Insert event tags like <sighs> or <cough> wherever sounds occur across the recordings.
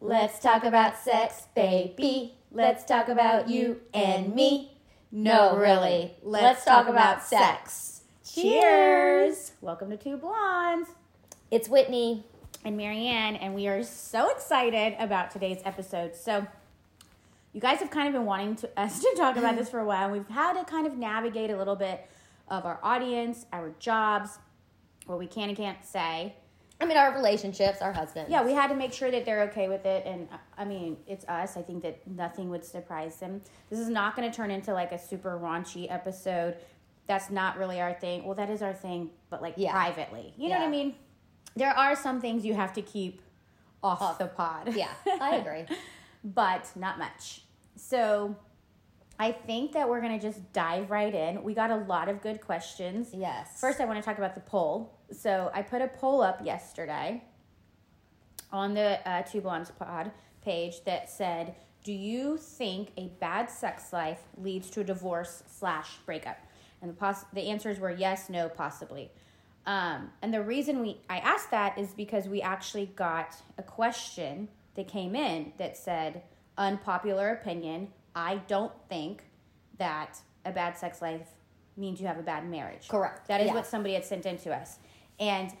Let's talk about sex, baby. Let's talk about you and me. No, really. Let's talk about sex. Cheers! Welcome to Two Blondes. It's Whitney. and Marianne, and we are so excited about today's episode. So, you guys have kind of been wanting to, us to talk about this for a while. We've had to kind of navigate a little bit of our audience, our jobs, what we can and can't say. I mean, our relationships, our husbands. Yeah, we had to make sure that they're okay with it. And I mean, it's us. I think that nothing would surprise them. This is not going to turn into like a super raunchy episode. That's not really our thing. Well, that is our thing, but like Yeah. privately. You know what I mean? There are some things you have to keep off, Off. the pod. Yeah, I <laughs> agree. but not much. So I think that we're going to just dive right in. We got a lot of good questions. Yes. First, I want to talk about the poll. So I put a poll up yesterday on the uh, Two Blondes Pod page that said, "Do you think a bad sex life leads to a divorce slash breakup?" And the pos- the answers were yes, no, possibly. Um, and the reason we I asked that is because we actually got a question that came in that said, "Unpopular opinion. I don't think that a bad sex life means you have a bad marriage." Correct. That is Yeah. what somebody had sent in to us. And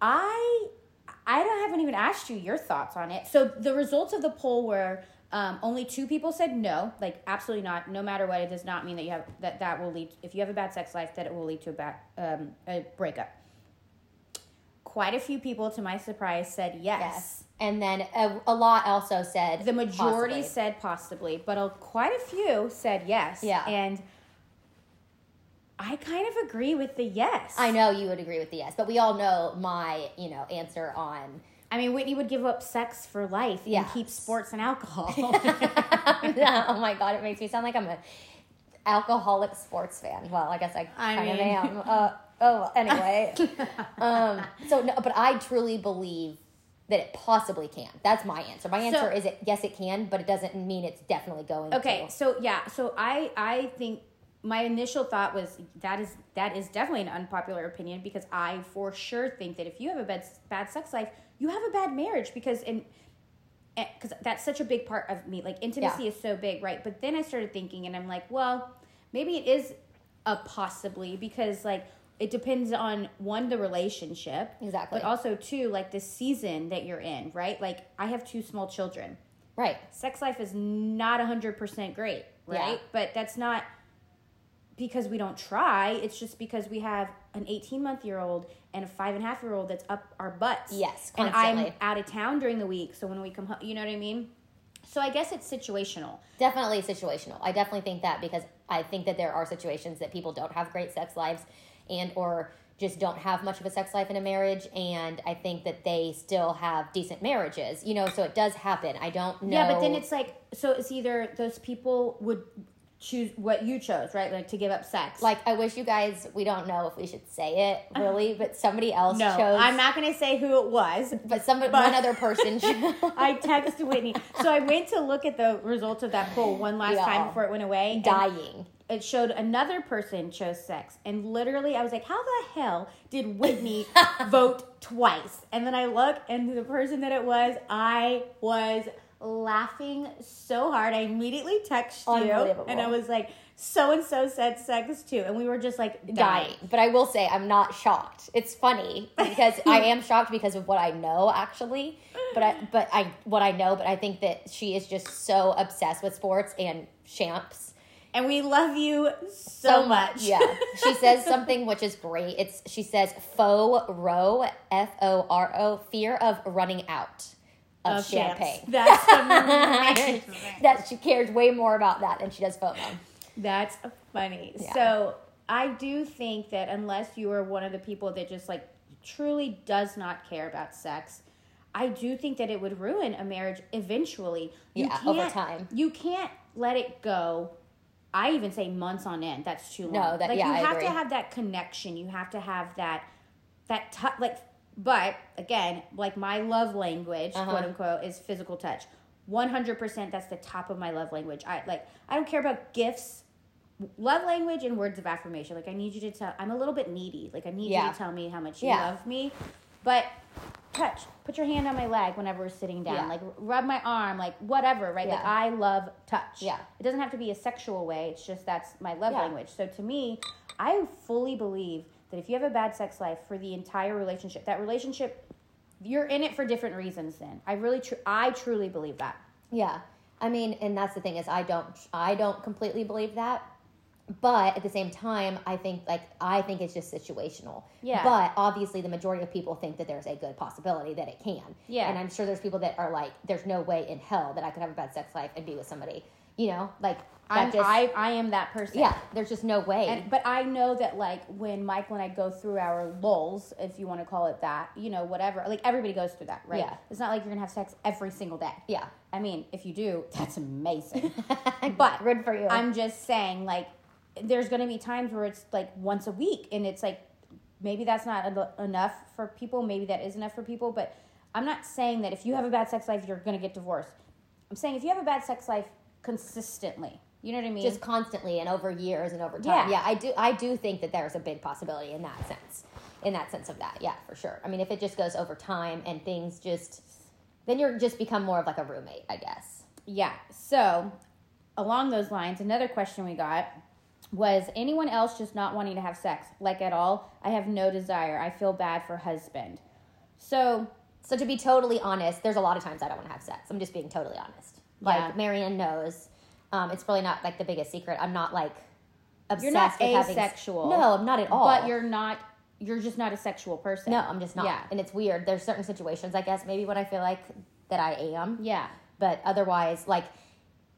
I I don't haven't even asked you your thoughts on it. So the results of the poll were um, only two people said no, like absolutely not. No matter what, it does not mean that you have that that will lead. If you have a bad sex life, that it will lead to a bad um, a breakup. Quite a few people, to my surprise, said yes. Yes. And then a, a lot also said The majority possibly. said possibly, but a, quite a few said yes. Yeah. and I kind of agree with the yes. I know you would agree with the yes, but we all know my, you know, answer on. I mean, Whitney would give up sex for life Yeah. and keep sports and alcohol. <laughs> oh my god, it makes me sound like I'm a alcoholic sports fan. Well, I guess I I kind of am. Uh, oh, well, anyway. <laughs> um, so no, but I truly believe that it possibly can. That's my answer. My answer So- is it. Yes, it can, but it doesn't mean it's definitely going. okay, to. so yeah, so I I think my initial thought was that is that is definitely an unpopular opinion because I for sure think that if you have a bad bad sex life, you have a bad marriage because in because that's such a big part of me. Like intimacy Yeah. is so big, right? But then I started thinking, and I'm like, well, maybe it is a possibly because like it depends on one the relationship Exactly. but also two like the season that you're in, right? Like I have two small children. Right. Sex life is not hundred percent great, right? Yeah. But that's not because we don't try. It's just because we have an 18 month year old and a five and a half year old that's up our butts. Yes, and I'm out of town during the week, so when we come home, you know what I mean. So I guess it's situational. Definitely situational. I definitely think that because I think that there are situations that people don't have great sex lives and or just don't have much of a sex life in a marriage and I think that they still have decent marriages. You know, so it does happen. I don't know. Yeah, but then it's like so it's either those people would choose what you chose, right? Like to give up sex. like I wish you guys we don't know if we should say it uh, really, but somebody else no, chose I'm not going to say who it was. but somebody but- one other person <laughs> chose. I texted Whitney. So I went to look at the results of that poll one last Yeah. time before it went away. dying. It showed another person chose sex. And literally, I was like, how the hell did Whitney <laughs> vote twice? And then I look, and the person that it was, I was laughing so hard. I immediately texted you. And I was like, so and so said sex too. And we were just like dying. dying. But I will say I'm not shocked. It's funny because I am <laughs> shocked because of what I know actually. But I but I what I know, but I think that she is just so obsessed with sports and champs. And we love you so, much. Yeah. <laughs> She says something which is great. It's she says faux row F O R O fear of running out of, Of champs. champagne. <laughs> That's amazing. <laughs> that she cares way more about that than she does FOMO. That's funny. Yeah. So I do think that unless you are one of the people that just like truly does not care about sex, I do think that it would ruin a marriage eventually. You Yeah, over time. You can't let it go. I even say months on end. That's too long. No, that- like yeah, you I have agree. to have that connection. You have to have that that tou like but again, like my love language, Uh-huh. quote unquote, is physical touch. One hundred percent that's the top of my love language. I like I don't care about gifts, love language and words of affirmation. Like I need you to tell I'm a little bit needy. Like I need you to tell me how much you Yeah. love me. But touch, put your hand on my leg whenever we're sitting down, Yeah. like rub my arm, like whatever, right? Like I love touch. Yeah. It doesn't have to be a sexual way. It's just that's my love Yeah. language. So to me, I fully believe that if you have a bad sex life for the entire relationship, that relationship you're in it for different reasons then. I really tr- I truly believe that. Yeah. I mean, and that's the thing is I don't I don't completely believe that. But at the same time, I think like I think it's just situational. Yeah. But obviously the majority of people think that there's a good possibility that it can. Yeah. And I'm sure there's people that are like, there's no way in hell that I could have a bad sex life and be with somebody. You know, like I'm, just I I am that person. Yeah, there's just no way. And, but I know that like when Michael and I go through our lulls, if you want to call it that, you know, whatever. Like everybody goes through that, right? Yeah. It's not like you're gonna have sex every single day. yeah. I mean, if you do, that's amazing. <laughs> but Good for you. I'm just saying, like, there's gonna be times where it's like once a week, and it's like maybe that's not en- enough for people. Maybe that is enough for people. But I'm not saying that if you have a bad sex life, you're gonna get divorced. I'm saying if you have a bad sex life consistently, you know what I mean? just constantly and over years and over time. Yeah. Yeah. I do I do think that there's a big possibility in that sense. In that sense of that. Yeah, for sure. I mean, if it just goes over time and things just then you're just become more of like a roommate, I guess. Yeah. So, along those lines, another question we got was anyone else just not wanting to have sex? Like at all? I have no desire. I feel bad for husband. So, So to be totally honest, there's a lot of times I don't want to have sex. I'm just being totally honest. Like Yeah. Marianne knows. Um, it's probably not like the biggest secret. I'm not like obsessed You're not with having asexual. No, I'm not at all. but you're not you're just not a sexual person. No, I'm just not. Yeah. And it's weird. There's certain situations, I guess, maybe when I feel like that I am. Yeah. but otherwise like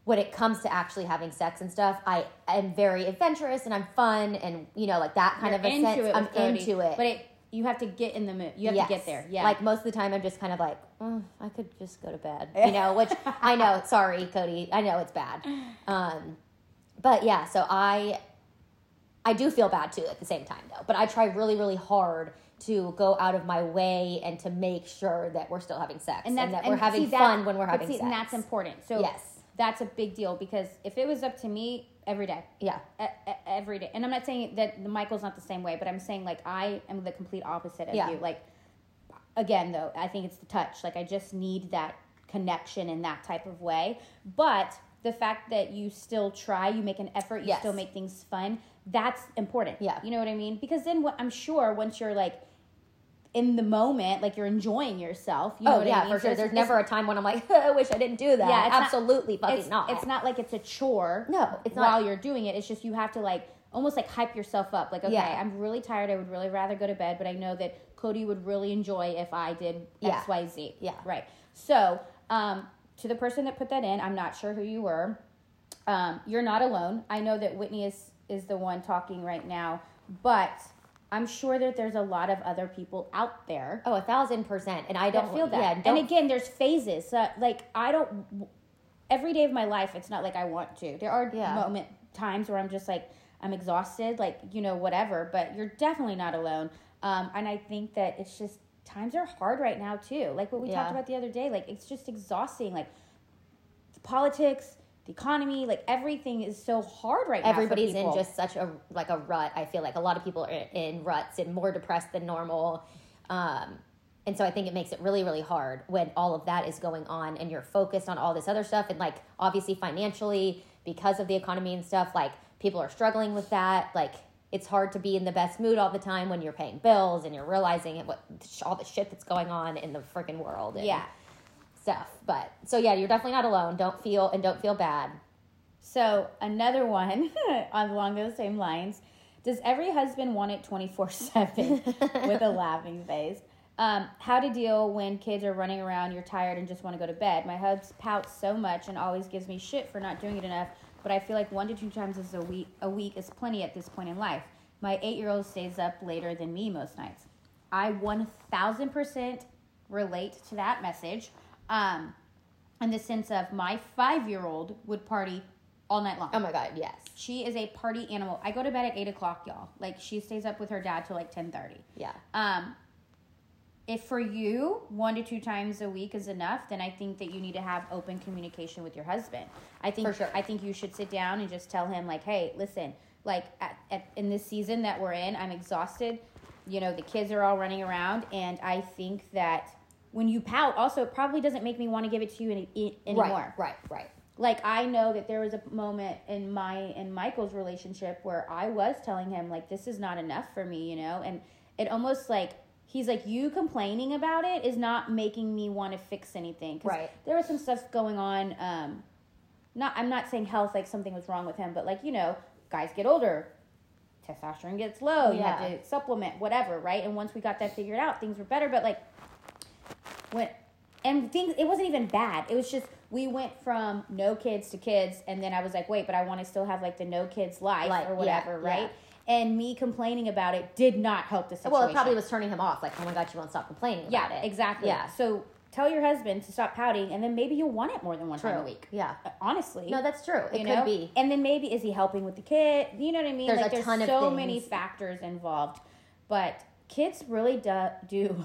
when it comes to actually having sex and stuff i am very adventurous and i'm fun and you know like that kind You're of a into sense i'm Cody, into it But it you have to get in the mood. You have Yes. to get there. Yeah. like most of the time i'm just kind of like "Mm, i could just go to bed <laughs> you know which i know sorry cody i know it's bad um but yeah so i i do feel bad too at the same time though but i try really really hard to go out of my way and to make sure that we're still having sex and, that's- that we're and having see, that- fun when we're having see, sex And that's important. So Yes. That's a big deal because if it was up to me, every day. yeah E- e- every day. And I'm not saying that the Michael's not the same way, but I'm saying like I am the complete opposite of Yeah. you. Like again though, I think it's the touch. Like I just need that connection in that type of way. But the fact that you still try, you make an effort, you Yes. still make things fun, that's important. Yeah. You know what I mean? Because then what I'm sure once you're like in the moment, like you're enjoying yourself. You know oh what yeah, I mean? for sure. There's never a time when I'm like, <laughs> I wish I didn't do that. Yeah, it's not- absolutely fucking it's not. It's not like it's a chore. No, it's while not. you're doing it. It's just you have to like almost like hype yourself up. Like, okay, Yeah. I'm really tired. I would really rather go to bed, but I know that Cody would really enjoy if I did Yeah. X, Y, Z. Yeah. Right. So, um, to the person that put that in, I'm not sure who you were. Um, you're not alone. I know that Whitney is is the one talking right now, but I'm sure that there's a lot of other people out there oh, a thousand percent. And I don't feel that. Yeah, and again, there's phases. Uh, like I don't. Every day of my life, it's not like I want to. There are Yeah. moment times where I'm just like I'm exhausted, like you know whatever. But you're definitely not alone. Um, and I think that it's just times are hard right now too. Like what we Yeah. talked about the other day. Like it's just exhausting. Like politics, the economy, like everything is so hard right now. for everybody's in just such a like a rut. I feel like a lot of people are in ruts and more depressed than normal. Um, and so I think it makes it really, really hard when all of that is going on and you're focused on all this other stuff. And like, obviously, financially, because of the economy and stuff, like, people are struggling with that. Like, it's hard to be in the best mood all the time when you're paying bills and you're realizing it, what all the shit that's going on in the freaking world. And yeah. Stuff. But so, yeah, you're definitely not alone. Don't feel and don't feel bad. So another one <laughs> along those same lines. Does every husband want it twenty four seven <laughs> with a laughing face? Um, how to deal when kids are running around, you're tired and just want to go to bed. My hubs pouts so much and always gives me shit for not doing it enough, but I feel like one to two times is a week a week is plenty at this point in life. My eight year old stays up later than me most nights. I one thousand percent relate to that message. Um, in the sense of my five year old would party all night long. Oh my God, yes. She is a party animal. I go to bed at eight o'clock, y'all. Like she stays up with her dad till like ten thirty. Yeah. Um, if for you one to two times a week is enough, then I think that you need to have open communication with your husband. I think For sure. I think you should sit down and just tell him like, hey, listen, like at, at, in this season that we're in, I'm exhausted. You know, the kids are all running around, and I think that when you pout, also it probably doesn't make me want to give it to you any, any- anymore. Right, right, right. Like I know that there was a moment in my and Michael's relationship where I was telling him like this is not enough for me, you know, and it almost like he's like you complaining about it is not making me want to fix anything. Right. There was some stuff going on. Um, not I'm not saying health like something was wrong with him, but like you know, guys get older, testosterone gets low. yeah. You have to supplement whatever, right? And once we got that figured out, things were better. But like when and things it wasn't even bad it was just we went from no kids to kids and then i was like wait but i want to still have like the no kids life Like, or whatever yeah. right and me complaining about it did not help the situation Well, it probably was turning him off. Like, oh my god, you won't stop complaining yeah it. exactly Yeah. so tell your husband to stop pouting and then maybe you'll want it more than one time a week Yeah. Uh, honestly No, that's true. It you could know? be. And then maybe is he helping with the kid? You know what I mean? There's like a there's ton of so many factors involved. But kids really do, do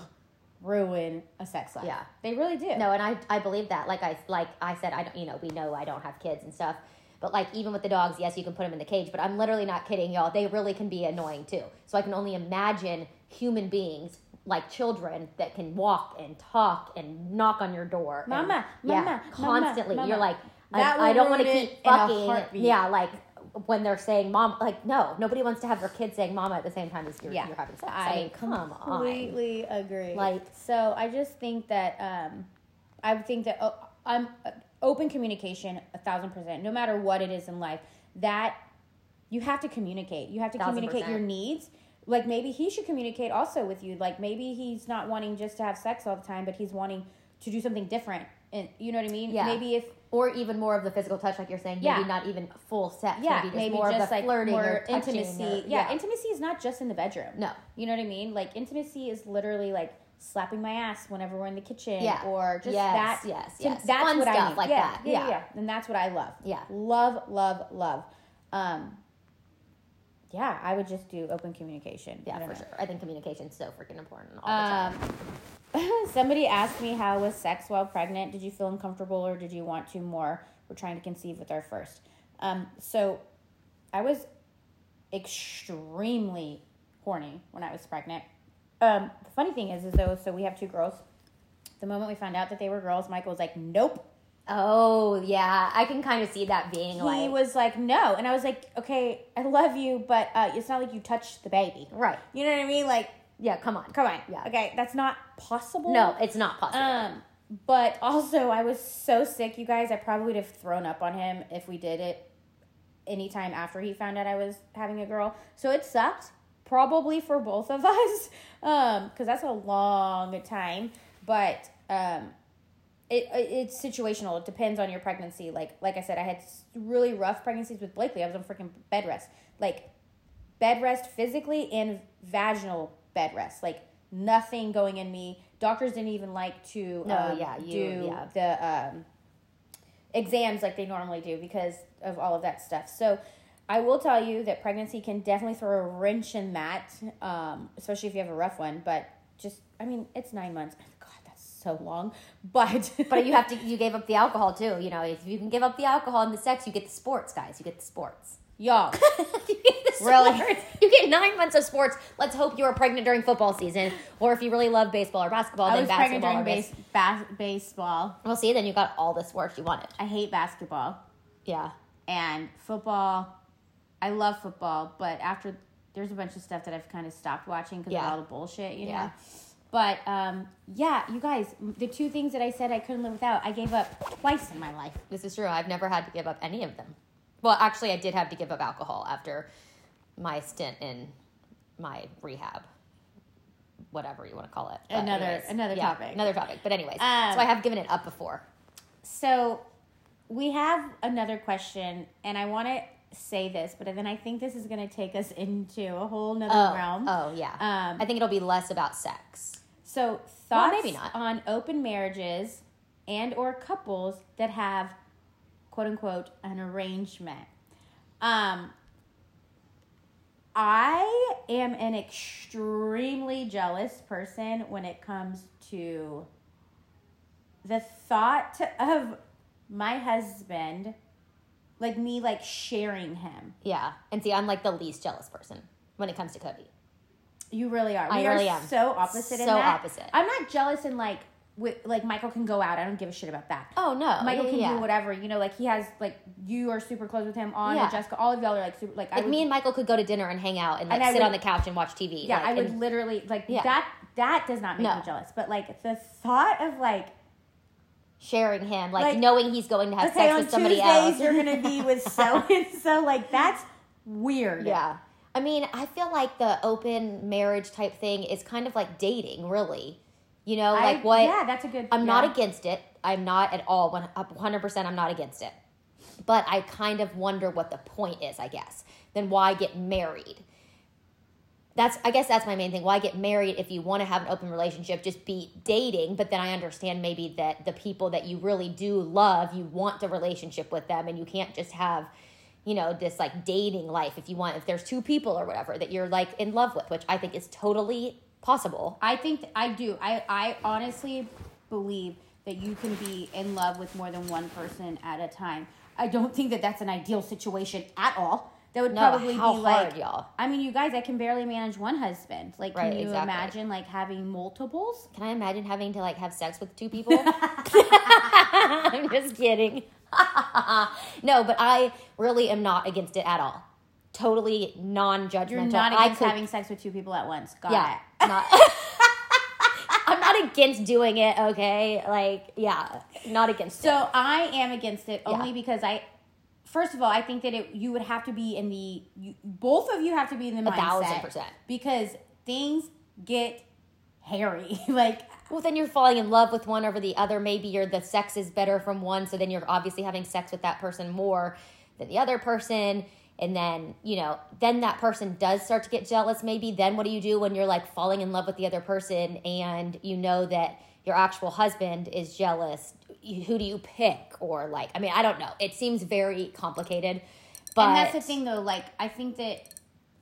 ruin a sex life. Yeah. They really do. No, and I I believe that. Like I like I said, I don't. You know, we know I don't have kids and stuff. But like even with the dogs, yes, you can put them in the cage. But I'm literally not kidding, y'all. They really can be annoying too. So I can only imagine human beings like children that can walk and talk and knock on your door. and- Mama, yeah, mama, mama, constantly. mama. You're like, I, I don't want to keep it in a fucking. Yeah, like when they're saying mom, like no, nobody wants to have their kids saying mama at the same time as you're, Yeah. you're having sex. I, mean, come on. completely agree. Like- so, I just think that um, I think that oh, I'm uh, open communication a thousand percent. No matter what it is in life, that you have to communicate. You have to communicate your needs. Like maybe he should communicate also with you. Like maybe he's not wanting just to have sex all the time, but he's wanting to do something different. And you know what I mean? Yeah. Maybe if Or even more of the physical touch, like you're saying. Maybe Yeah. not even full sex. yeah, maybe just maybe more just of the like flirting or intimacy. or- yeah, intimacy is not just in the bedroom. no. You know what I mean? Like intimacy is literally like slapping my ass whenever we're in the kitchen, Yeah. or just Yes, that. yes, yes. That's Fun what I stuff need. like yeah, that. Yeah, yeah, Yeah. yeah. And that's what I love. Yeah. love, love, love. Um, yeah, I would just do open communication. Yeah, for know. sure. I think communication's so freaking important all the time. <laughs> Somebody asked me how was sex while pregnant. Did you feel uncomfortable or did you want to more? We're trying to conceive with our first. Um, so I was extremely horny when I was pregnant. Um, the funny thing is, is though, so we have two girls. The moment we found out that they were girls, Michael was like, "Nope." Oh yeah, I can kind of see that being He like was like, "No," and I was like, "Okay, I love you, but uh, it's not like you touched the baby, right. you know what I mean? Like, Yeah, come on. come on, Yeah. okay, that's not possible." No, it's not possible. Um, but also, I was so sick, you guys. I probably would have thrown up on him if we did it anytime after he found out I was having a girl. So it sucked, probably for both of <laughs> us, um, because that's a long time. But um, it, it it's situational. It depends on your pregnancy. Like like I said, I had really rough pregnancies with Blakely. I was on freaking bed rest, like bed rest physically and vaginal bed rest. Like nothing going in me. Doctors didn't even like to No, um, yeah, you- do yeah. the um, exams like they normally do because of all of that stuff. So I will tell you that pregnancy can definitely throw a wrench in that, um, especially if you have a rough one. But just, I mean, it's nine months. God, that's so long. But <laughs> but you have to. You gave up the alcohol too. You know, if you can give up the alcohol and the sex, you get the sports, guys. You get the sports. Y'all. <laughs> you get Really? sports. You get nine months of sports. Let's hope you are pregnant during football season, or if you really love baseball or basketball, I then was pregnant basketball. during or base- base, bas- baseball. Well, see, then you got all the sports you wanted. I hate basketball Yeah. and football. I love football, but after there's a bunch of stuff that I've kind of stopped watching because Yeah. of all the bullshit, you know. Yeah. But um, yeah, you guys, the two things that I said I couldn't live without, I gave up twice in my life. This is true. I've never had to give up any of them. Well, actually, I did have to give up alcohol after my stint in my rehab, whatever you want to call it. But Another- another yeah, topic. Another topic. But anyways, Um, so I have given it up before. So we have another question, and I want to say this, but then I think this is going to take us into a whole nother Oh, realm. oh yeah. Um, I think it'll be less about sex. So thoughts maybe not. on open marriages and or couples that have quote unquote an arrangement. Um I am an extremely jealous person when it comes to the thought of my husband like me like sharing him. Yeah. And see, I'm like the least jealous person when it comes to Cody. You really are. I really are am. so opposite in So that. opposite. I'm not jealous in like with like Michael can go out. I don't give a shit about that. Oh no, Michael yeah, can yeah. do whatever. You know, like he has like you are super close with him. On Yeah. Jessica, all of y'all are like super. Like, I Like would, me and Michael could go to dinner and hang out and like And sit would- on the couch and watch TV. yeah, like, I would and- literally like that. That does not make No. me jealous. But like the thought of like sharing him, like, Like, knowing he's going to have okay sex with somebody Tuesdays else. you're gonna be with <laughs> so and so. Like that's weird. Yeah. I mean, I feel like the open marriage type thing is kind of like dating, really. You know, I- like what? Yeah, that's a good. I'm yeah. not against it. I'm not at all. One hundred percent, I'm not against it. But I kind of wonder what the point is. I guess. Then why get married? That's. I guess that's my main thing. Why get married if you want to have an open relationship? Just be dating. But then I understand maybe that the people that you really do love, you want a relationship with them, and you can't just have. You know, this like dating life. If you want, if there's two people or whatever that you're like in love with, which I think is totally possible. I think I do. I I honestly believe that you can be in love with more than one person at a time. I don't think that that's an ideal situation at all. That would No, probably be like y'all. I mean, you guys, I can barely manage one husband. Like, Right, can you exactly. imagine like having multiples? Can I imagine having to like have sex with two <laughs> people? <laughs> I'm just kidding. <laughs> no, but I really am not against it at all. Totally non-judgmental. You're not I against could- having sex with two people at once. Got yeah, it. not. <laughs> I'm not against doing it. Okay, like yeah, not against it. So I am against it only Yeah. because I, first of all, I think that it you would have to be in the you, both of you have to be in the A mindset thousand percent. because things get hairy. <laughs> like Well, then you're falling in love with one over the other. Maybe you're the sex is better from one, so then you're obviously having sex with that person more than the other person. And then, you know, then that person does start to get jealous, maybe. Then what do you do when you're like falling in love with the other person and you know that your actual husband is jealous? Who do you pick? Or like, I mean, I don't know. It seems very complicated. But and that's the thing though, like I think that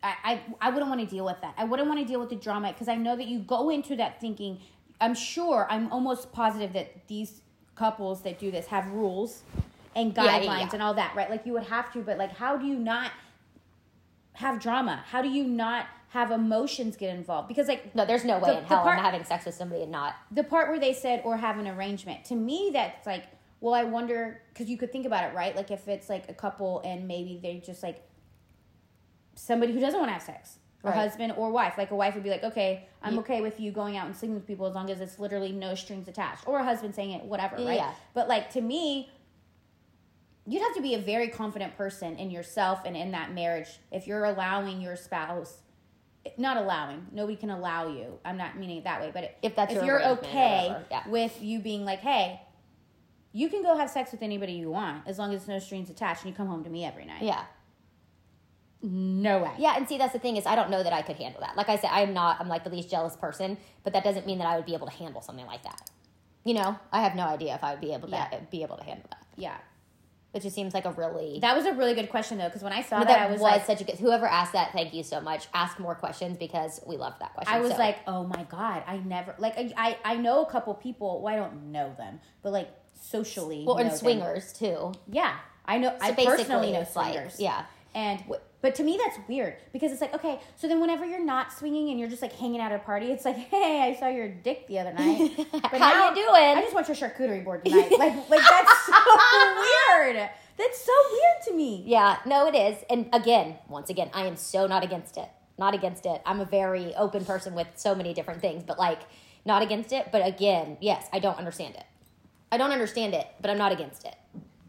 I I, I wouldn't want to deal with that. I wouldn't want to deal with the drama because I know that you go into that thinking. I'm sure. I'm almost positive that these couples that do this have rules and guidelines Yeah, yeah, and all that, right? Like you would have to, but like how do you not have drama? How do you not have emotions get involved? Because like No, there's no way The- in hell part- I'm having sex with somebody and not. the part where they said or have an arrangement to me that's like well i wonder because you could think about it right like if it's like a couple and maybe they just like somebody who doesn't want to have sex a Right. husband or wife like a wife would be like okay i'm okay with you going out and sleeping with people as long as it's literally no strings attached or a husband saying it whatever right Yeah. but like to me you'd have to be a very confident person in yourself and in that marriage if you're allowing your spouse not allowing nobody can allow you i'm not meaning it that way but If that's if your you're okay yeah. with you being like hey you can go have sex with anybody you want as long as no strings attached and you come home to me every night Yeah. no way Yeah, and see, that's the thing is, I don't know that I could handle that. Like I said, I'm not. I'm like the least jealous person, but that doesn't mean that I would be able to handle something like that. You know, I have no idea if I would be able to Yeah. be able to handle that. yeah It just seems like a really. that was a really good question though because when i saw that, that i was, was, like such a good. Whoever asked that, thank you so much. Ask more questions because we love that question. I was So, like, oh my god, I never like I I, know a couple people. Well, I don't know them, but like socially, well, know and them. swingers too. Yeah, I know. So I personally know it's like, swingers. yeah. and but to me that's weird because it's like okay, so then whenever you're not swinging and you're just like hanging out at a party, it's like, <laughs> hey, I saw your dick the other night. <laughs> But How now you doing? I just want your charcuterie board tonight. like like that's so <laughs> weird. That's so weird to me. Yeah, no, it is. And again, once again, I am so not against it. Not against it. I'm a very open person with so many different things, but like, not against it. But again, yes, I don't understand it. I don't understand it, but I'm not against it.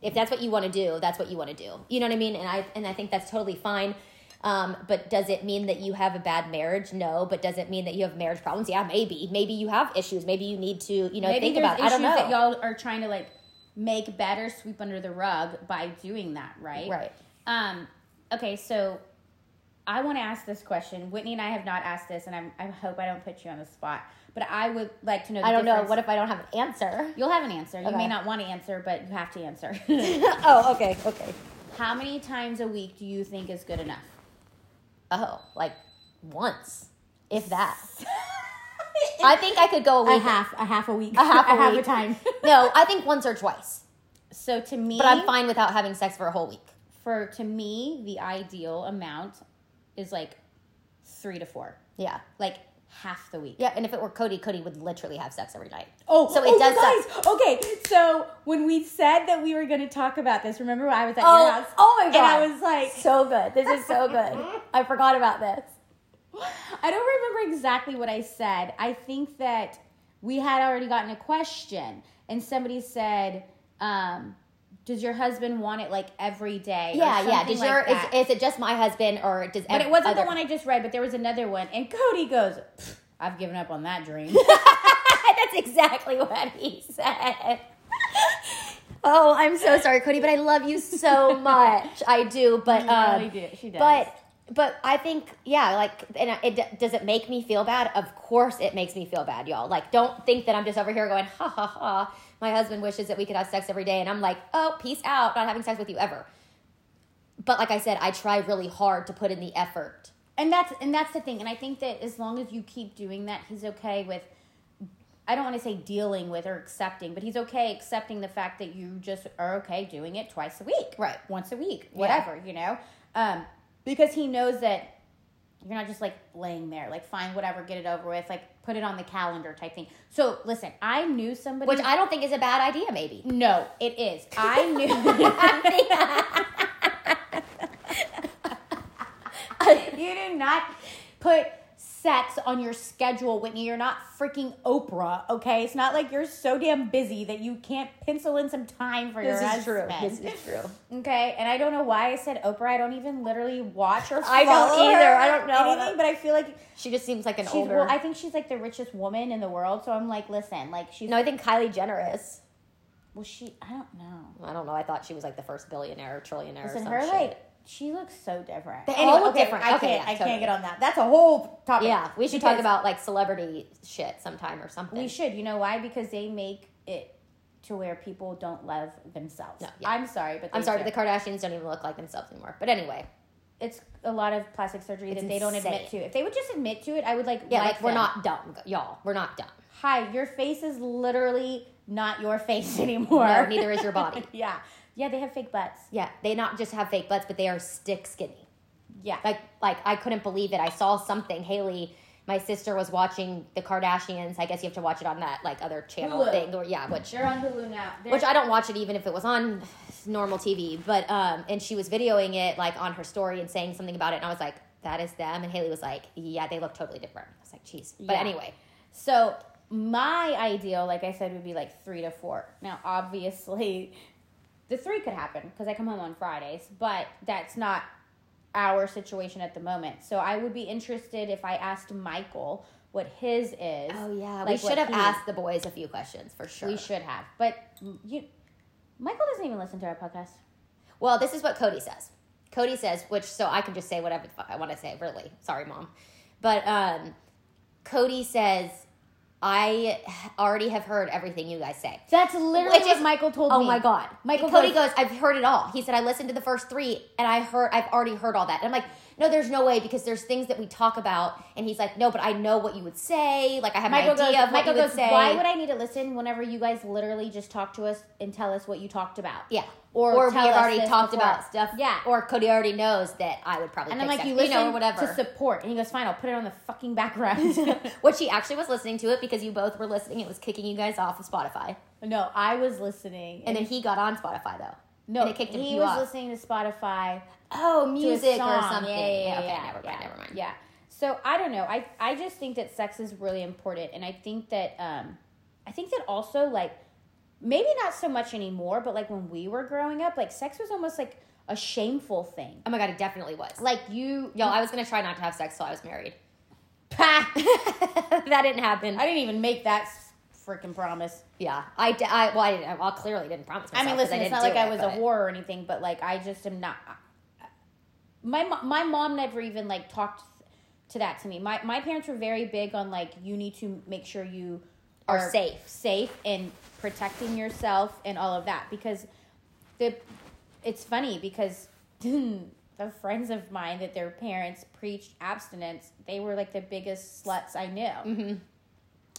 If that's what you want to do, that's what you want to do. You know what I mean? And I and I think that's totally fine. Um, but does it mean that you have a bad marriage? No. But does it mean that you have marriage problems? Yeah, maybe. Maybe you have issues. Maybe you need to, you know, Maybe think about. It. I don't know. that y'all are trying to like make better, sweep under the rug by doing that, right? Right. Um. Okay, so I want to ask this question. Whitney and I have not asked this, and I'm, I hope I don't put you on the spot. But I would like to know. The I don't know. What if I don't have an answer? You'll have an answer. You Okay. may not want to answer, but you have to answer. <laughs> <laughs> oh, okay, okay. How many times a week do you think is good enough? Oh, like once, if that. <laughs> I think I could go a A week. half, a half a week, A half a half a week. time. No, I think once or twice. So to me, But I'm fine without having sex for a whole week. for to me, the ideal amount is like three to four. Yeah. Like half the week. Yeah, and if it were Cody, Cody would literally have sex every night. Oh, So it oh, does Guys, okay, so when we said that we were going to talk about this, remember when I was at Oh, your house? oh my god! And I was like, So good. This is so good. <laughs> I forgot about this. I don't remember exactly what I said. I think that we had already gotten a question, and somebody said, um, "Does your husband want it like every day?" Yeah, yeah. Does like your is, is it just my husband or does but it wasn't other- the one I just read. But there was another one, and Cody goes, "I've given up on that dream." <laughs> That's exactly what he said. oh, I'm so sorry, Cody, but I love you so much. I do, but um, he did. She does. But but I think yeah, like and it does it make me feel bad? Of course it makes me feel bad, y'all. Like don't think that I'm just over here going ha ha ha. My husband wishes that we could have sex every day, and I'm like, oh, peace out, not having sex with you ever. But like I said, I try really hard to put in the effort. and that's and that's the thing and i think that as long as you keep doing that he's okay with i don't want to say dealing with or accepting but he's okay accepting the fact that you just are okay doing it twice a week Right. once a week whatever you know um, because he knows that you're not just like laying there like fine whatever get it over with like put it on the calendar type thing so listen i knew somebody Which I don't think is a bad idea, maybe. no it is i knew <laughs> you do not put sex on your schedule, Whitney. You're not freaking Oprah, okay? It's not like you're so damn busy that you can't pencil in some time for your husband. This is true. <laughs> Okay, and I don't know why I said Oprah. I don't even literally watch or I don't either. I don't know. anything, but I feel like She just seems like an older. Well, I think she's like the richest woman in the world. So I'm like, listen, like she's. no, I think Kylie Jenner is. well, she. I don't know. I don't know. I thought she was like the first billionaire or trillionaire Listen, or some her shit. like she looks so different. They all look okay, different. I Okay, can't. yeah, I totally. can't get on that. That's a whole topic. Yeah, we should talk about like celebrity shit sometime or something. We should. You know why? Because they make it to where people don't love themselves. No, yeah. I'm sorry, but I'm sorry, do. but the Kardashians don't even look like themselves anymore. But anyway, it's a lot of plastic surgery It's that they don't admit to. If they would just admit to it, I would like. yeah, like like we're not dumb, y'all. We're not dumb. Hi, your face is literally not your face anymore. No, neither is your body. <laughs> yeah, yeah, they have fake butts. Yeah, they not just have fake butts, but they are stick skinny. Yeah, Like, like I couldn't believe it. I saw something. Haley, my sister was watching the Kardashians. I guess you have to watch it on that like other channel Hulu. thing, or yeah, which they're on Hulu now. They're- which I don't watch it even if it was on normal TV. But um, and she was videoing it like on her story and saying something about it, and I was like, "That is them." And Haley was like, "Yeah, they look totally different." I was like, "Jeez." But Yeah. anyway, So my ideal, like I said, would be like three to four. Now, obviously, the three could happen because I come home on Fridays, but that's not our situation at the moment. So I would be interested if I asked Michael what his is. oh yeah, we should have he- asked the boys a few questions for sure. We should have, but you, Michael doesn't even listen to our podcast. Well, this is what Cody says. Cody says, which so I can just say whatever fuck I want to say. Really, sorry, mom, but um, Cody says, I already have heard everything you guys say. That's literally Which what is- Michael told Oh me. Oh my god, Michael Cody goes- goes, I've heard it all. He said I listened to the first three and I heard I've already heard all that. And I'm like, no, there's no way because there's things that we talk about. And he's like, no, but I know what you would say. Like I have Michael an idea goes, of what Michael you would goes, say. why would I need to listen whenever you guys literally just talk to us and tell us what you talked about? Yeah. Or Or, we've already talked before. about stuff. Yeah. Or Cody already knows that I would probably And I'm like, sex, you listen know, or whatever. to support. And he goes, fine, I'll put it on the fucking background. <laughs> Which he actually was listening to it because you both were listening. It was kicking you guys off of Spotify. no, I was listening. And then he got on Spotify though. No, and it kicked he was off. listening to Spotify. Oh, music or something. Yeah, yeah, yeah, okay, yeah, never mind, yeah, never mind. Yeah. So I don't know. I I just think that sex is really important, and I think that um, I think that also like maybe not so much anymore, but like when we were growing up, like sex was almost like a shameful thing. Oh my god, it definitely was. Like you, Yo, I was gonna try not to have sex till I was married. Pah! <laughs> that didn't happen. I didn't even make that freaking promise. yeah, I, I well, I didn't. Well, clearly didn't promise I mean, listen, it's didn't like do I was but- a whore or anything, but like I just am not. My my mom never even like talked to that to me. My my parents were very big on like you need to make sure you Are safe. safe and protecting yourself and all of that because the it's funny because <laughs> the friends of mine that their parents preached abstinence they were like the biggest sluts I knew. Mm-hmm.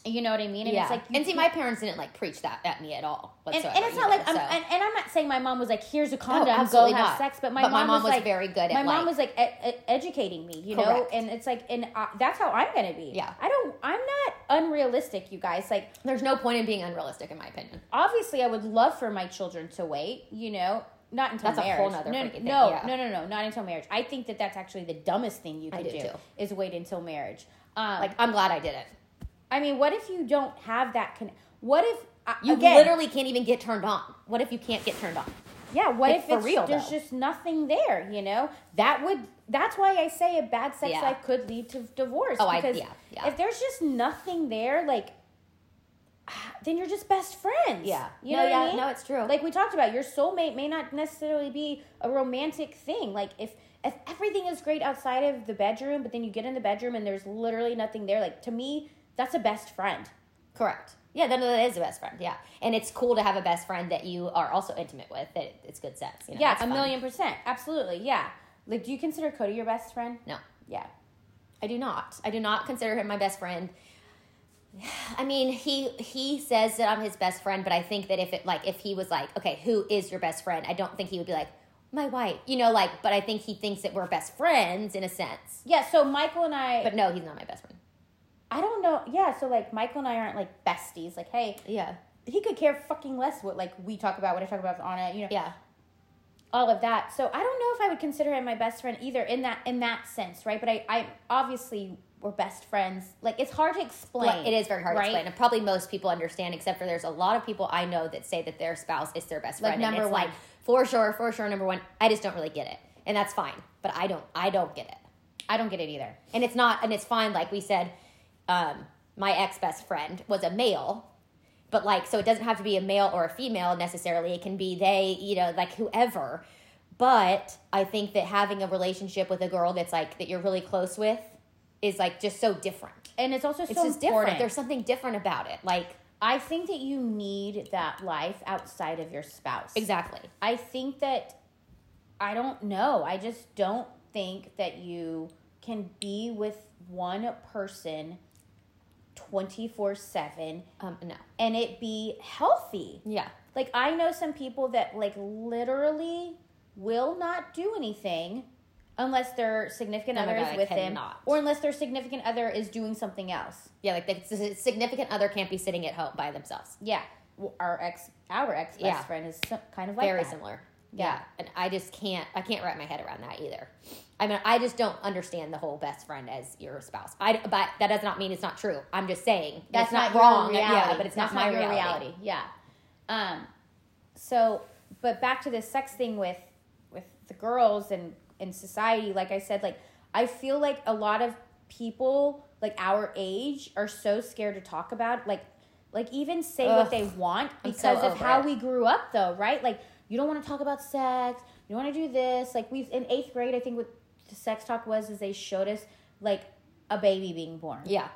You know what I mean? And yeah. it's like and see, my parents didn't like preach that at me at all. and, and it's not like either, I'm, so. and, and I'm not saying my mom was like, "Here's a condom, go absolutely have not. sex," but my But my mom, mom was, was like, very good at, My mom like- was like ed- educating me, you know, and it's like, and uh, that's how I'm gonna be. Yeah. I don't. I'm not unrealistic, you guys. Like, There's no point in being unrealistic, in my opinion. obviously, I would love for my children to wait. You know, not until That's a marriage. whole nother no, freaking thing, no, yeah. no, no, no, not until marriage. I think that that's actually the dumbest thing you could do do, is wait until marriage. Um, Like, I'm glad I did it. I mean, what if you don't have that? Con- what if uh, You again, literally can't even get turned on. What if you can't get turned on? Yeah, what Like, if for it's, real, there's though. just nothing there, you know? That would that's why I say a bad sex Yeah. life could lead to divorce. Oh, I- because yeah, yeah. if there's just nothing there, like then you're just best friends. Yeah. You No, know what I yeah, mean? no, it's true. Like we talked about, your soulmate may not necessarily be a romantic thing. Like if if everything is great outside of the bedroom, but then you get in the bedroom and there's literally nothing there, like to me, that's a best friend. Correct. Yeah, then that is a best friend. Yeah, and it's cool to have a best friend that you are also intimate with. That it's good sex. You know, yeah, a fun. million percent. Absolutely. Yeah. Like do you consider Cody your best friend? No, Yeah. I do not. I do not consider him my best friend. <sighs> I mean, he he says that I'm his best friend, but I think that if it like if he was like, okay, who is your best friend? I don't think he would be like my wife. You know, like, but I think he thinks that we're best friends in a sense. Yeah, so Michael and I But no, he's not my best friend. I don't know. Yeah, so like Michael and I aren't like besties. Like, hey, Yeah, he could care fucking less what like we talk about, what I talk about on it, you know, yeah. all of that. So I don't know if I would consider him my best friend either in that in that sense, right? But I, I obviously we're best friends. Like it's hard to explain. Well, it is very hard right? to explain, and probably most people understand, except for there's a lot of people I know that say that their spouse is their best Like friend. number and it's one. like for sure, for sure, number one. I just don't really get it, and that's fine. But I don't, I don't get it, I don't get it either. and it's not, and it's fine. Like we said, um, my ex best friend was a male, but like, so it doesn't have to be a male or a female necessarily. It can be they, you know, like whoever. But I think that having a relationship with a girl that's like that you're really close with is like just so different. And it's also It's so just important. different. There's something different about it. Like I think that you need that life outside of your spouse. exactly. I think that I don't know. I just don't think that you can be with one person 24/7 Um, no. and it be healthy. Yeah. Like I know some people that like literally will not do anything unless their significant Oh other God, is with them or unless their significant other is doing something else. Yeah, like the the significant other can't be sitting at home by themselves. Yeah. Well, Our ex our ex best Yeah. friend is so, kind of like Very that. similar. Yeah. And I just can't I can't wrap my head around that either. I mean, I just don't understand the whole best friend as your spouse. I but that does not mean it's not true. I'm just saying That's it's not, your wrong. reality. Yeah, but it's That's not my your reality. Yeah. Um. So, but back to this sex thing with with the girls and in society. Like I said, like I feel like a lot of people like our age are so scared to talk about like like even say what they want because so of how it. we grew up though right like you don't want to talk about sex you don't want to do this like we've in eighth grade i think what the sex talk was is they showed us like a baby being born Yeah.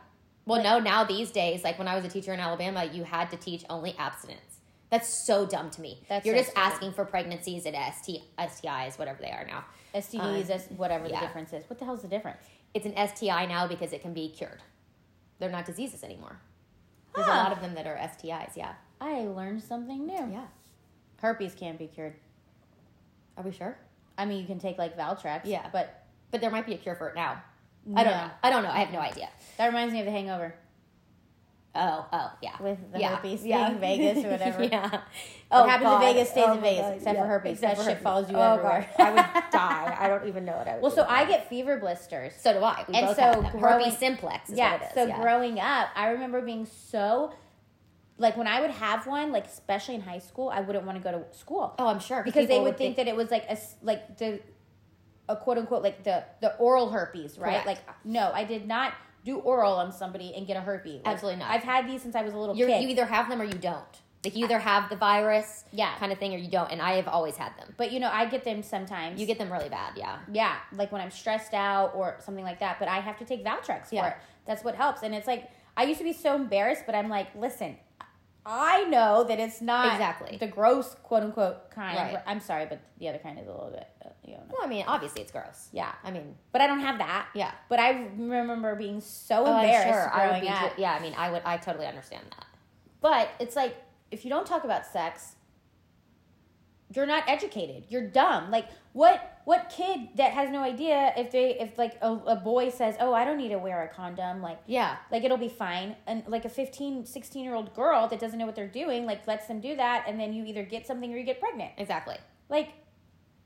Well, Like- no, now these days, like when I was a teacher in Alabama, you had to teach only abstinence. That's so dumb to me. That's You're so just stupid. asking for pregnancies and ST, STIs, whatever they are now. STDs, as whatever the difference is. What the hell's the difference? It's an STI now because it can be cured. They're not diseases anymore. There's a lot of them that are STIs. Yeah. I learned something new. Yeah. Herpes can't be cured. Are we sure? I mean, you can take like Valtrex. Yeah. but But there might be a cure for it now. I don't know. I don't know. I have no idea. that reminds me of The Hangover Oh, oh, yeah. with the yeah. herpes yeah. thing, Vegas or whatever. <laughs> yeah. Oh, what Oh, happens God. in Vegas stays Oh, in Vegas, God. except Yeah. for herpes. Except that for shit herpes. follows you oh, everywhere. God. I would <laughs> die. I don't even know what I would well, so I that. get fever blisters. So do I. We And so growing- herpes simplex is yeah. what it is. So yeah. growing up, I remember being so like when I would have one, like especially in high school, I wouldn't want to go to school. oh, I'm sure because they people would think that it was like a like the a quote unquote like the the oral herpes, right? Correct. Like no, I did not do oral on somebody and get a herpes. Like, Absolutely not. I've had these since I was a little You're, kid. you either have them or you don't. Like you either have the virus, Yeah. kind of thing, or you don't. And I have always had them. but you know, I get them sometimes. You get them really bad, yeah. yeah, like when I'm stressed out or something like that. But I have to take Valtrex for Yeah. it. That's what helps. And it's like I used to be so embarrassed, but I'm like, listen, I know that it's not Exactly. the gross quote unquote kind. Right. I'm sorry, but the other kind is a little bit, uh, you know. Well, I mean, obviously it's gross. Yeah, I mean, but I don't have that. yeah. But I remember being so Oh, embarrassed sure. I would growing be. up. yeah, I mean, I would. I totally understand that. But it's like if you don't talk about sex, you're not educated. You're dumb. Like what what kid that has no idea if they if like a, a boy says, "Oh, I don't need to wear a condom," like Yeah. like it'll be fine. And like a 15, 16 year old girl that doesn't know what they're doing, like lets them do that and then you either get something or you get pregnant. Exactly. Like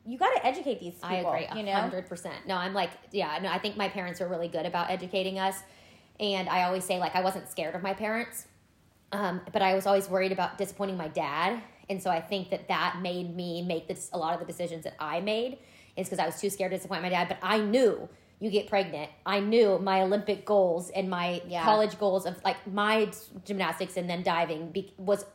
you got to educate these people, I agree. you know? hundred percent. No, I'm like, yeah. No, I think my parents were really good about educating us, and I always say like I wasn't scared of my parents, um, but I was always worried about disappointing my dad, and so I think that that made me make this a lot of the decisions that I made is because I was too scared to disappoint my dad. But I knew you get pregnant. I knew my Olympic goals and my Yeah. college goals of like my gymnastics and then diving be- was.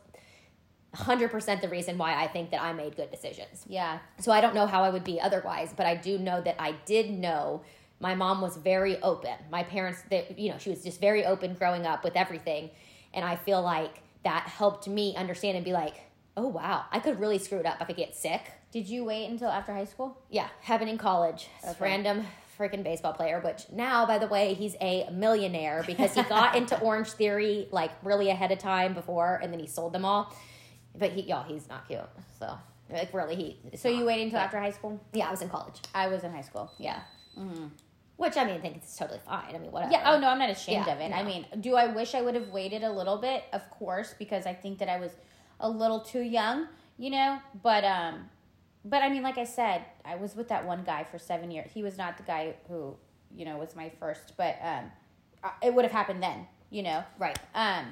100% the reason why I think that I made good decisions. Yeah. So I don't know how I would be otherwise, but I do know that I did know my mom was very open. My parents, that you know, she was just very open growing up with everything, and I feel like that helped me understand and be like, oh wow, I could really screw it up. I could get sick. Did you wait until after high school? Yeah, happened in college. Okay. Random freaking baseball player, which now, by the way, he's a millionaire because he got into <laughs> Orange Theory like really ahead of time before, and then he sold them all. But he, y'all, he's not cute. So like really, he. So you not. waited until after high school? Yeah, I was in college. I was in high school. Yeah. Which I mean, I think it's totally fine. I mean, whatever. Yeah. Oh no, I'm not ashamed Yeah, of it. I mean, do I wish I would have waited a little bit? Of course, because I think that I was a little too young, you know. But um, but I mean, like I said, I was with that one guy for seven years. He was not the guy who you know was my first, but um, it would have happened then, you know. Right. Um,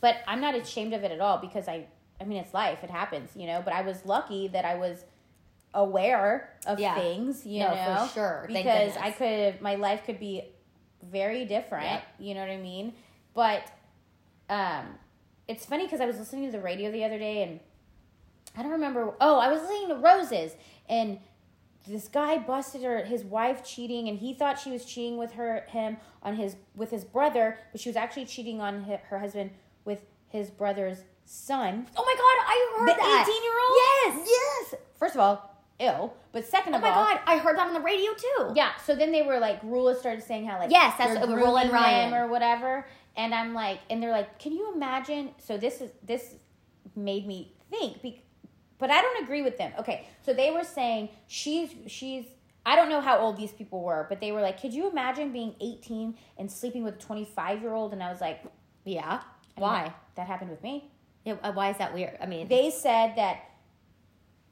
but I'm not ashamed of it at all because I, I mean, it's life. It happens, you know. But I was lucky that I was aware of Yeah. things, you No, for sure. Because. I could, my life could be very different. Yep. You know what I mean? But um, it's funny because I was listening to the radio the other day and I don't remember. Oh, I was listening to Roses and this guy busted her his wife cheating and he thought she was cheating with her him on his with his brother but she was actually cheating on her, her husband with his brother's son Oh my god, I heard the that. 18 year old yes yes. first of all ill but second oh of all, Oh my all god, I heard that on the radio too. yeah so then they were like Rula started saying how like Yes, that's Rula and Ryan. or whatever and I'm like and they're like can you imagine so this is this made me think be, but I don't agree with them. Okay, so they were saying she's she's I don't know how old these people were, but they were like, could you imagine being 18 and sleeping with a 25 year old? And I was like, Yeah. Why? that, that happened with me. Yeah, uh, why is that weird? I mean, They said that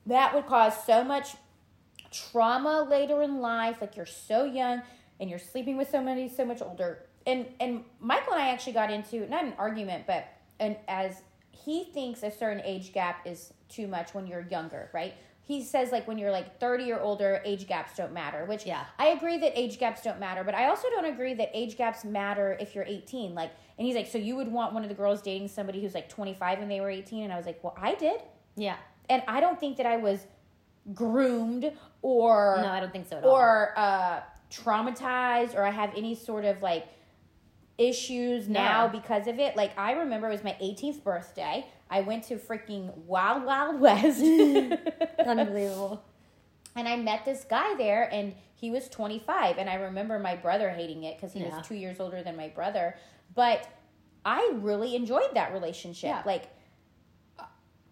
that would cause so much trauma later in life. Like you're so young and you're sleeping with somebody so much older. And and Michael and I actually got into not an argument, but an as he thinks a certain age gap is too much when you're younger, right? He says like when you're like 30 or older, age gaps don't matter, which Yeah. I agree that age gaps don't matter, but I also don't agree that age gaps matter if you're 18. Like and he's like, "So you would want one of the girls dating somebody who's like 25 when they were 18?" And I was like, "Well, I did." yeah. and I don't think that I was groomed or No, I don't think so at all. or uh, traumatized or I have any sort of like issues now No. because of it. Like I remember it was my 18th birthday. I went to freaking Wild Wild West. <laughs> Unbelievable. And I met this guy there, and he was 25. And I remember my brother hating it because he Yeah. was two years older than my brother. But I really enjoyed that relationship. Yeah. Like,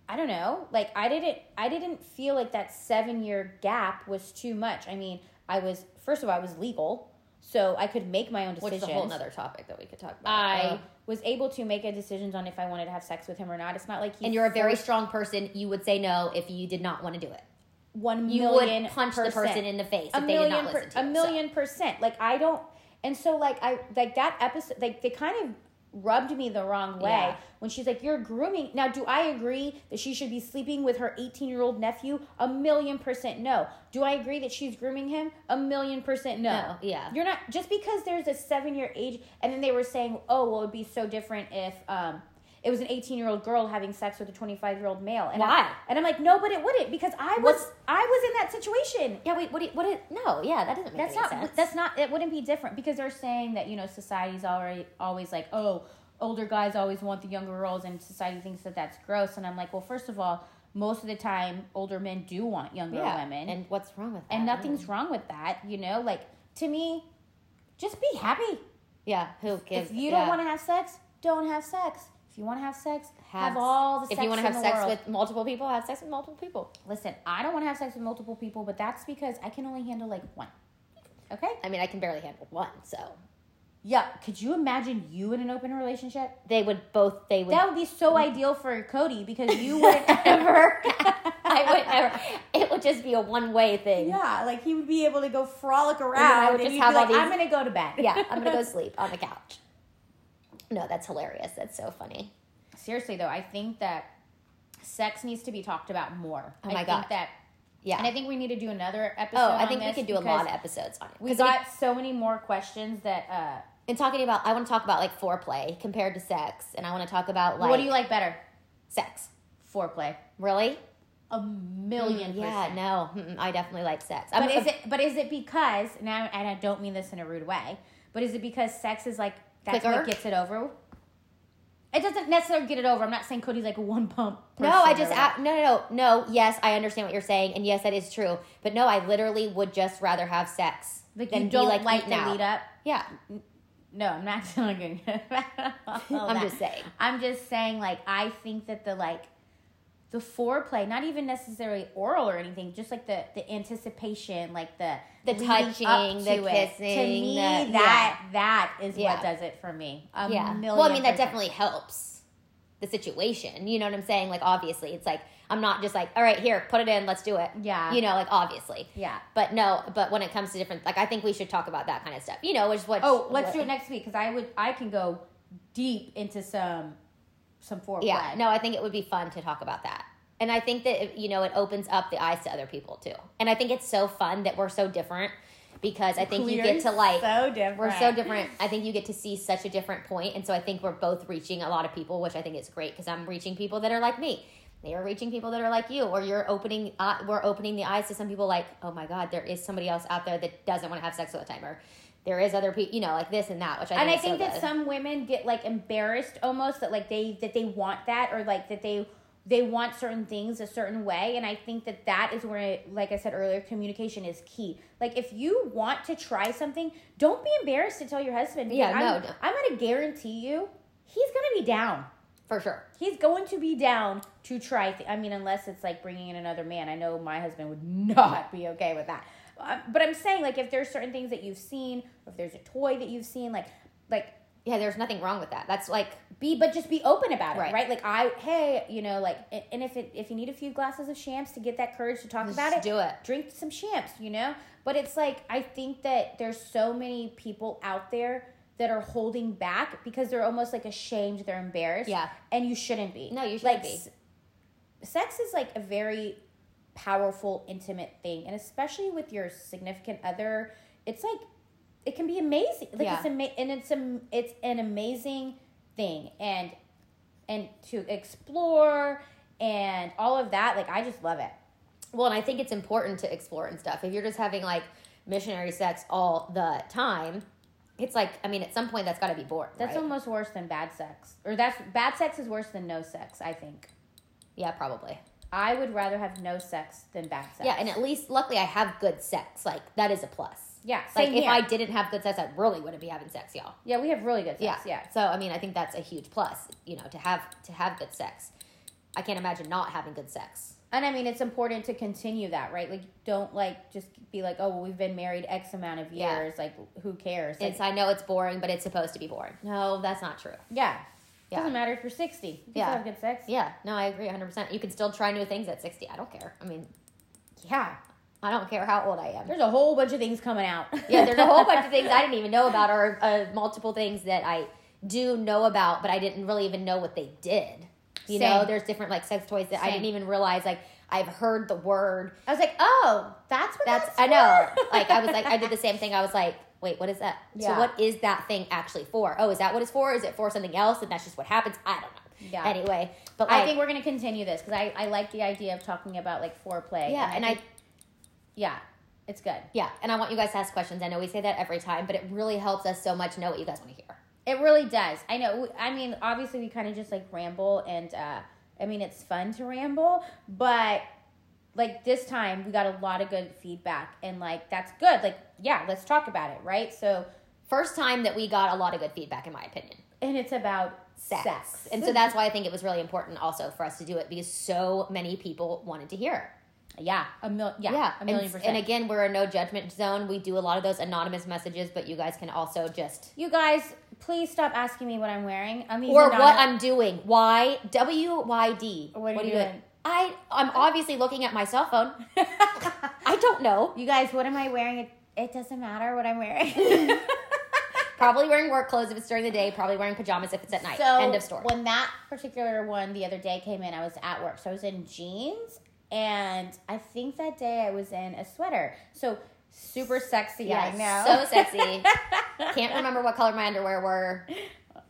I don't know. Like, I didn't. I didn't feel like that seven year gap was too much. I mean, I was first of all, I was legal, so I could make my own Which is a whole other topic that we could talk about. I Uh, was able to make a decisions on if I wanted to have sex with him or not. It's not like he and you're a very forced strong person. You would say no if you did not want to do it. one You million would punch the person in the face a if they did million not per- listen to a you. million percent like i don't and so like i like that episode like they kind of rubbed me the wrong way. Yeah. when she's like you're grooming now do i agree that she should be sleeping with her 18 year old nephew? A million percent no. Do i agree that she's grooming him? A million percent no, No, yeah. you're not just because there's a seven year age and then they were saying oh well it'd be so different if um it was an 18 year old girl having sex with a 25 year old male and Why? I, and i'm like no but it wouldn't because i was What's- i was in that situation Yeah, wait, what? Do you, what? Is, no, yeah, that doesn't make that's not sense. that's not it wouldn't be different because they're saying that you know society's already always like oh older guys always want the younger girls, and society thinks that that's gross. And I'm like, well, first of all, most of the time, older men do want younger yeah. women, And what's wrong with that? and nothing's mm. wrong with that. You know, like to me, just be happy. Yeah. Who gives? If you don't want to have sex, don't have sex. If you want to have sex, have, Have- all the sex If you want to have sex world. with multiple people, have sex with multiple people. Listen, I don't want to have sex with multiple people, but that's because I can only handle like one. Okay? I mean, I can barely handle one, so Yeah. Could you imagine you in an open relationship? they would both. They would. That would be so mm. ideal for Cody because you wouldn't ever. <laughs> I would ever. It would just be a one way thing. yeah, like he would be able to go frolic then I would and just have be all like, these- I'm going to go to bed. Yeah, <laughs> I'm gonna go sleep on the couch. No, that's hilarious. That's so funny. Seriously, though, I think that sex needs to be talked about more. Oh I my think God. that, Yeah. and I think we need to do another episode. oh, I think we could do a lot of episodes on it. We got so many more questions that. uh And talking about, I want to talk about like foreplay compared to sex, and I want to talk about like What do you like better? sex. Foreplay. Really? A million Mm, Yeah, percent. no, I definitely like sex. But I'm, is it? But is it because now? And I don't mean this in a rude way. But is it because sex is like that's Quicker? what gets it over? It doesn't necessarily get it over. I'm not saying Cody's like a one pump. No, I just a- no, no, no, no. Yes, I understand what you're saying, and yes, that is true. But no, I literally would just rather have sex like than you don't be like, like the out. lead up. Yeah, No, I'm not <laughs> talking. <laughs> I'm that. just saying. I'm just saying, like, I think that the like the foreplay, not even necessarily oral or anything, just like the the anticipation, like the The touching, the kissing. it. To me, the- that that is Yeah. what does it for me. A yeah. Well, I mean, that percent. definitely helps the situation. You know what I'm saying? Like, obviously, it's like I'm not just like, all right, here, put it in, let's do it. Yeah. You know, like obviously. Yeah. But no, but when it comes to different, like I think we should talk about that kind of stuff. You know, which is what. Oh, let's what- do it next week because I would I can go deep into some some foreplay. Yeah, no, I think it would be fun to talk about that. And I think that, you know, it opens up the eyes to other people too. And I think it's so fun that we're so different because I think you get to like, so different. we're so different. I think you get to see such a different point. And so I think we're both reaching a lot of people, which I think is great because I'm reaching people that are like me. They are reaching people that are like you, or you're opening, uh, we're opening the eyes to some people like, oh my God, there is somebody else out there that doesn't want to have sex all the time. Or there is other people, you know, like this and that, which I and I think so that good. some women get like embarrassed almost that like they that they want that or like that they they want certain things a certain way and i think that that is where like i said earlier communication is key like if you want to try something don't be embarrassed to tell your husband Yeah, I'm, no, no. i'm gonna guarantee you he's gonna be down for sure. he's going to be down to try th- i mean unless it's like bringing in another man i know my husband would <laughs> not be okay with that Uh, but i'm saying like if there's certain things that you've seen or if there's a toy that you've seen like like Yeah, there's nothing wrong with that. That's like, be but just be open about it right, Right. like i hey you know like and- and if it if you need a few glasses of champs to get that courage to talk Just about it do it. drink some champs you know but it's like i think that there's so many people out there that are holding back because they're almost like ashamed they're embarrassed Yeah. and you shouldn't be No, you shouldn't like, be. s- sex is like a very powerful intimate thing and especially with your significant other it's like it can be amazing like Yeah. it's ama- and it's a, it's an amazing thing and and to explore and all of that like i just love it Well, and I think it's important to explore and stuff. If you're just having like missionary sex all the time, it's like I mean, at some point that's got to be boring. that's right? almost worse than bad sex or that's bad sex is worse than no sex i think yeah, probably. I would rather have no sex than bad sex Yeah, and at least luckily I have good sex. Like that is a plus. yeah Like if here. I didn't have good sex, I really wouldn't be having sex, y'all. yeah we have really good sex Yeah, yeah So I mean, I think that's a huge plus. You know, to have to have good sex. I can't imagine not having good sex. And I mean, it's important to continue that, right? Like, don't like just be like, oh, well, we've been married X amount of Yeah. years. Like, who cares? Like, It's I know it's boring, but it's supposed to be boring. No, that's not true. yeah. Yeah. Doesn't matter if you're 60. You can Yeah. still have good sex. Yeah, no, I agree 100%. You can still try new things at 60. I don't care. I mean, Yeah. I don't care how old I am. There's a whole bunch of things coming out. <laughs> Yeah, there's a whole bunch of things I <laughs> didn't even know about, or uh, multiple things that I do know about, but I didn't really even know what they did. You know, there's different like sex toys that I didn't even realize. Like I've heard the word. I was like, oh, that's what That's that's, I know. like I was like I did the <laughs> same thing. I was like, wait, what is that? So what is that thing actually for? Oh, is that what it's for? Is it for something else? And that's just what happens. I don't know. Yeah. Anyway, but I think we're going to continue this because I, I like the idea of talking about like foreplay. yeah, and I think- yeah, it's good. Yeah, and I want you guys to ask questions. I know we say that every time, but it really helps us so much know what you guys want to hear. It really does. I know. I mean, obviously, we kind of just like ramble, and uh, I mean, it's fun to ramble, but like this time, we got a lot of good feedback, and like that's good. Like, yeah, let's talk about it, right? So, First time that we got a lot of good feedback, in my opinion. and it's about Sex. sex, And so that's why I think it was really important also for us to do it because so many people wanted to hear it. yeah, a mil, yeah, Yeah, a million and, percent. and again, we're a no judgment zone. We do a lot of those anonymous messages, but you guys can also just you guys, please stop asking me what I'm wearing. I'm these or anonymous- what I'm doing. Why W Y D? What are you doing? I I'm obviously looking at my cell phone. <laughs> I don't know. You guys, what am I wearing? It, it doesn't matter what I'm wearing. <laughs> Probably wearing work clothes if it's during the day. Probably wearing pajamas if it's at night. So End of story. When that particular one the other day came in, I was at work, so I was in jeans, and I think that day I was in a sweater. So super sexy, I know. so sexy. <laughs> Can't remember what color my underwear were.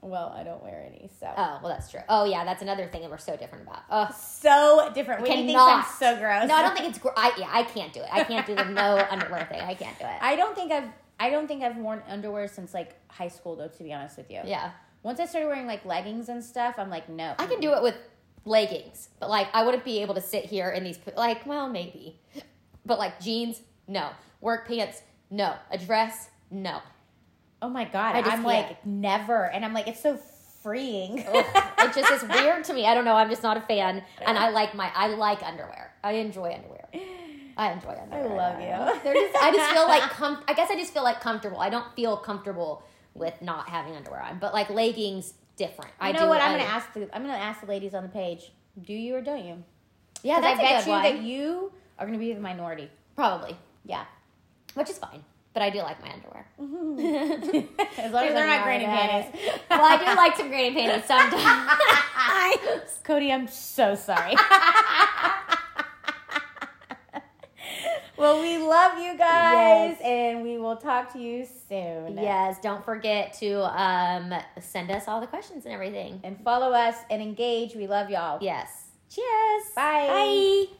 Well, I don't wear any, so Oh well, that's true. Oh yeah, that's another thing that we're so different about. Oh so different. Thinks Cannot. I'm so gross. no, I don't think it's. Gr- I yeah, I can't do it. I can't do the no <laughs> underwear thing. I can't do it. I don't think I've. I don't think I've worn underwear since like high school, though. To be honest with you, yeah, Once I started wearing like leggings and stuff, I'm like, no. I can do it with leggings, but like I wouldn't be able to sit here in these. Like, well, maybe, but like jeans, no. Work pants, no. A dress, no. Oh my god, I can't. like never, and I'm like, it's so freeing. It just is weird to me. I don't know. I'm just not a fan, and I like my. I like underwear. I enjoy underwear. I enjoy underwear. I love you. They're just. I just feel like. <laughs> Com- I guess I just feel like comfortable. I don't feel comfortable with not having underwear on, but like leggings, different. I know what? I'm I- gonna ask the I'm gonna ask the ladies on the page. Do you or don't you? Yeah, that's I a bet good you one. that you are gonna be the minority. Probably, Yeah. which is fine. But I do like my underwear. <laughs> As <laughs> long as they're not granny panties. <laughs> well, I do like some granny panties sometimes. Cody, I'm so sorry. well, we love you guys, Yes. and we will talk to you soon. yes, don't forget to um, send us all the questions and everything. And follow us and engage. We love y'all. Yes. Cheers. Bye. Bye.